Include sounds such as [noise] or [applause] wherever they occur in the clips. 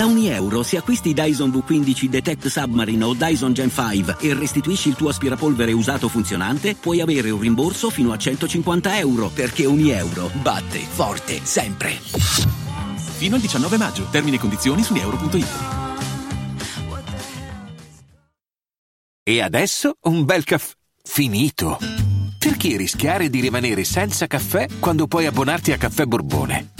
Da ogni euro, se acquisti Dyson V15 Detect Submarine o Dyson Gen 5 e restituisci il tuo aspirapolvere usato funzionante, puoi avere un rimborso fino a 150 euro, perché ogni euro batte forte sempre. Fino al 19 maggio. Termini e condizioni su euro.it. E adesso un bel caffè finito. Perché rischiare di rimanere senza caffè quando puoi abbonarti a Caffè Borbone?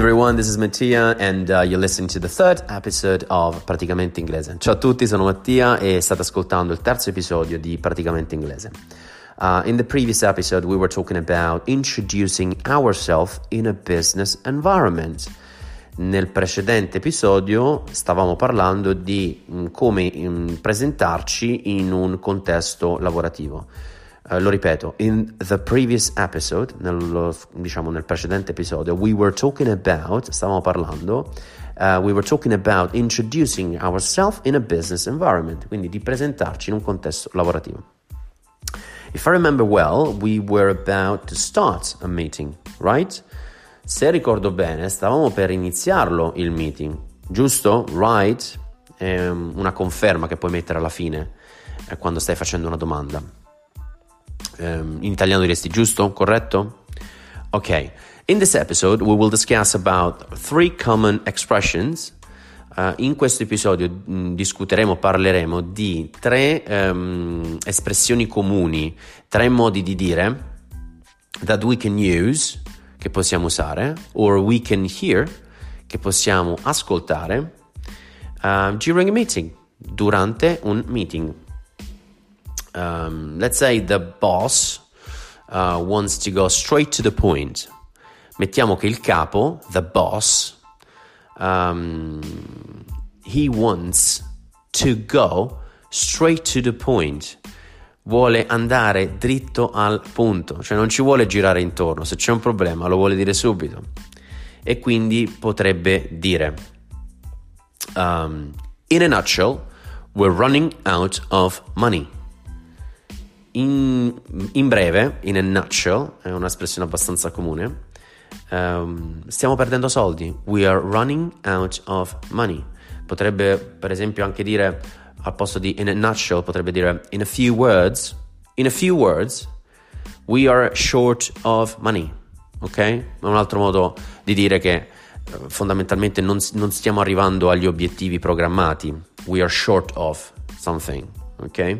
everyone, this is Mattia and uh, you're listening to the third episode of Praticamente Inglese. Ciao a tutti, sono Mattia e state ascoltando il terzo episodio di Praticamente Inglese. Uh, in the previous episode, we were talking about introducing ourselves in a business environment. Nel precedente episodio stavamo parlando di mm, come mm, presentarci in un contesto lavorativo. Uh, lo ripeto, in the previous episode, nello, diciamo nel precedente episodio, we were talking about, stavamo parlando, uh, we were talking about introducing ourselves in a business environment, quindi di presentarci in un contesto lavorativo. If I remember well, we were about to start a meeting, right? Se ricordo bene, stavamo per iniziarlo il meeting, giusto? Right? È una conferma che puoi mettere alla fine eh, quando stai facendo una domanda. Um, in italiano diresti giusto? Corretto? Ok. In this episode we will discuss about three common expressions. Uh, in questo episodio mh, mm, discuteremo, parleremo di tre um, espressioni comuni, tre modi di dire that we can use, che possiamo usare, or we can hear, che possiamo ascoltare uh, during a meeting, durante un meeting um, let's say the boss uh, wants to go straight to the point. Mettiamo che il capo, the boss, um, he wants to go straight to the point. Vuole andare dritto al punto, cioè non ci vuole girare intorno. Se c'è un problema lo vuole dire subito. E quindi potrebbe dire: um, In a nutshell, we're running out of money. In, in, breve, in a nutshell, è un'espressione abbastanza comune, um, stiamo perdendo soldi. We are running out of money. Potrebbe, per esempio, anche dire al posto di in a nutshell, potrebbe dire in a few words, in a few words, we are short of money. Ok? È un altro modo di dire che eh, fondamentalmente non, non stiamo arrivando agli obiettivi programmati. We are short of something. Ok?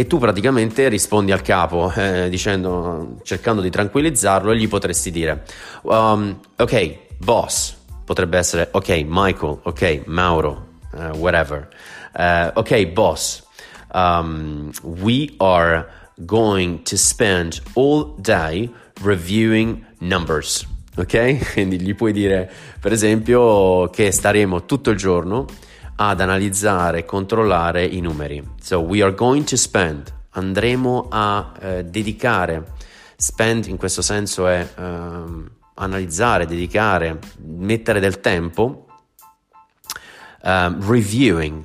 E tu praticamente rispondi al capo eh, dicendo, cercando di tranquillizzarlo e gli potresti dire um, ok boss potrebbe essere ok Michael ok Mauro uh, whatever uh, ok boss um, we are going to spend all day reviewing numbers ok? [laughs] Quindi gli puoi dire per esempio che staremo tutto il giorno ad analizzare e controllare i numeri. So we are going to spend, andremo a eh, dedicare, spend in questo senso è eh, analizzare, dedicare, mettere del tempo, um, reviewing,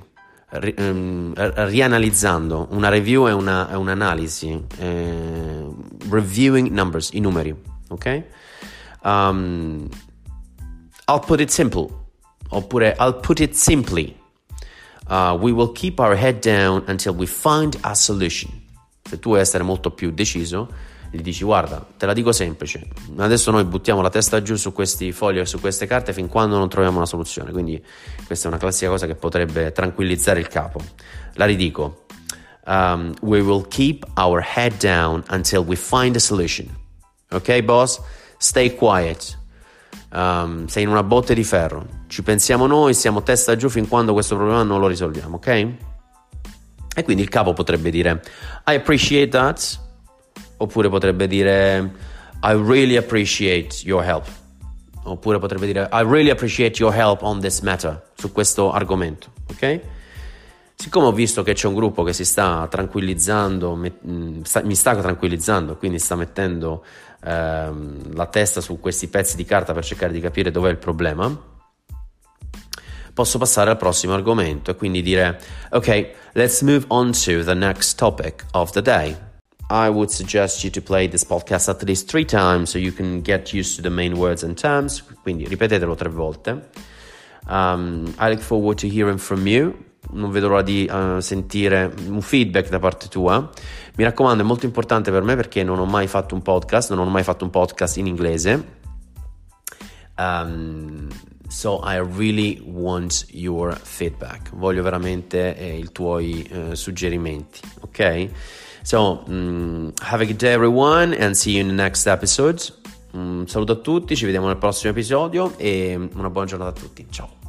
ri, um, rianalizzando, una review è, una, è un'analisi, eh, reviewing numbers, i numeri, ok? Um, I'll put it simple, oppure I'll put it simply. Uh, we will keep our head down until we find a solution. Se tu vuoi essere molto più deciso, gli dici guarda, te la dico semplice, adesso noi buttiamo la testa giù su questi fogli e su queste carte fin quando non troviamo una soluzione. Quindi questa è una classica cosa che potrebbe tranquillizzare il capo. La ridico. Um, we will keep our head down until we find a solution. Ok, boss? Stay quiet um, sei in una botte di ferro, ci pensiamo noi, siamo testa giù fin quando questo problema non lo risolviamo, ok? E quindi il capo potrebbe dire I appreciate that, oppure potrebbe dire I really appreciate your help, oppure potrebbe dire I really appreciate your help on this matter, su questo argomento. ok? Siccome ho visto che c'è un gruppo che si sta tranquillizzando, mm, mi sta tranquillizzando, quindi sta mettendo ehm, la testa su questi pezzi di carta per cercare di capire dov'è il problema, posso passare al prossimo argomento e quindi dire ok, let's move on to the next topic of the day. I would suggest you to play this podcast at least three times so you can get used to the main words and terms. Quindi ripetetelo tre volte. Um, I look forward to hearing from you. Non vedo l'ora di uh, sentire un feedback da parte tua. Mi raccomando, è molto importante per me perché non ho mai fatto un podcast, non ho mai fatto un podcast in inglese. Um, so I really want your feedback. Voglio veramente eh, i tuoi eh, suggerimenti, ok? So, um, have a good day everyone and see you in the next episode. Un saluto a tutti, ci vediamo nel prossimo episodio e una buona giornata a tutti. Ciao.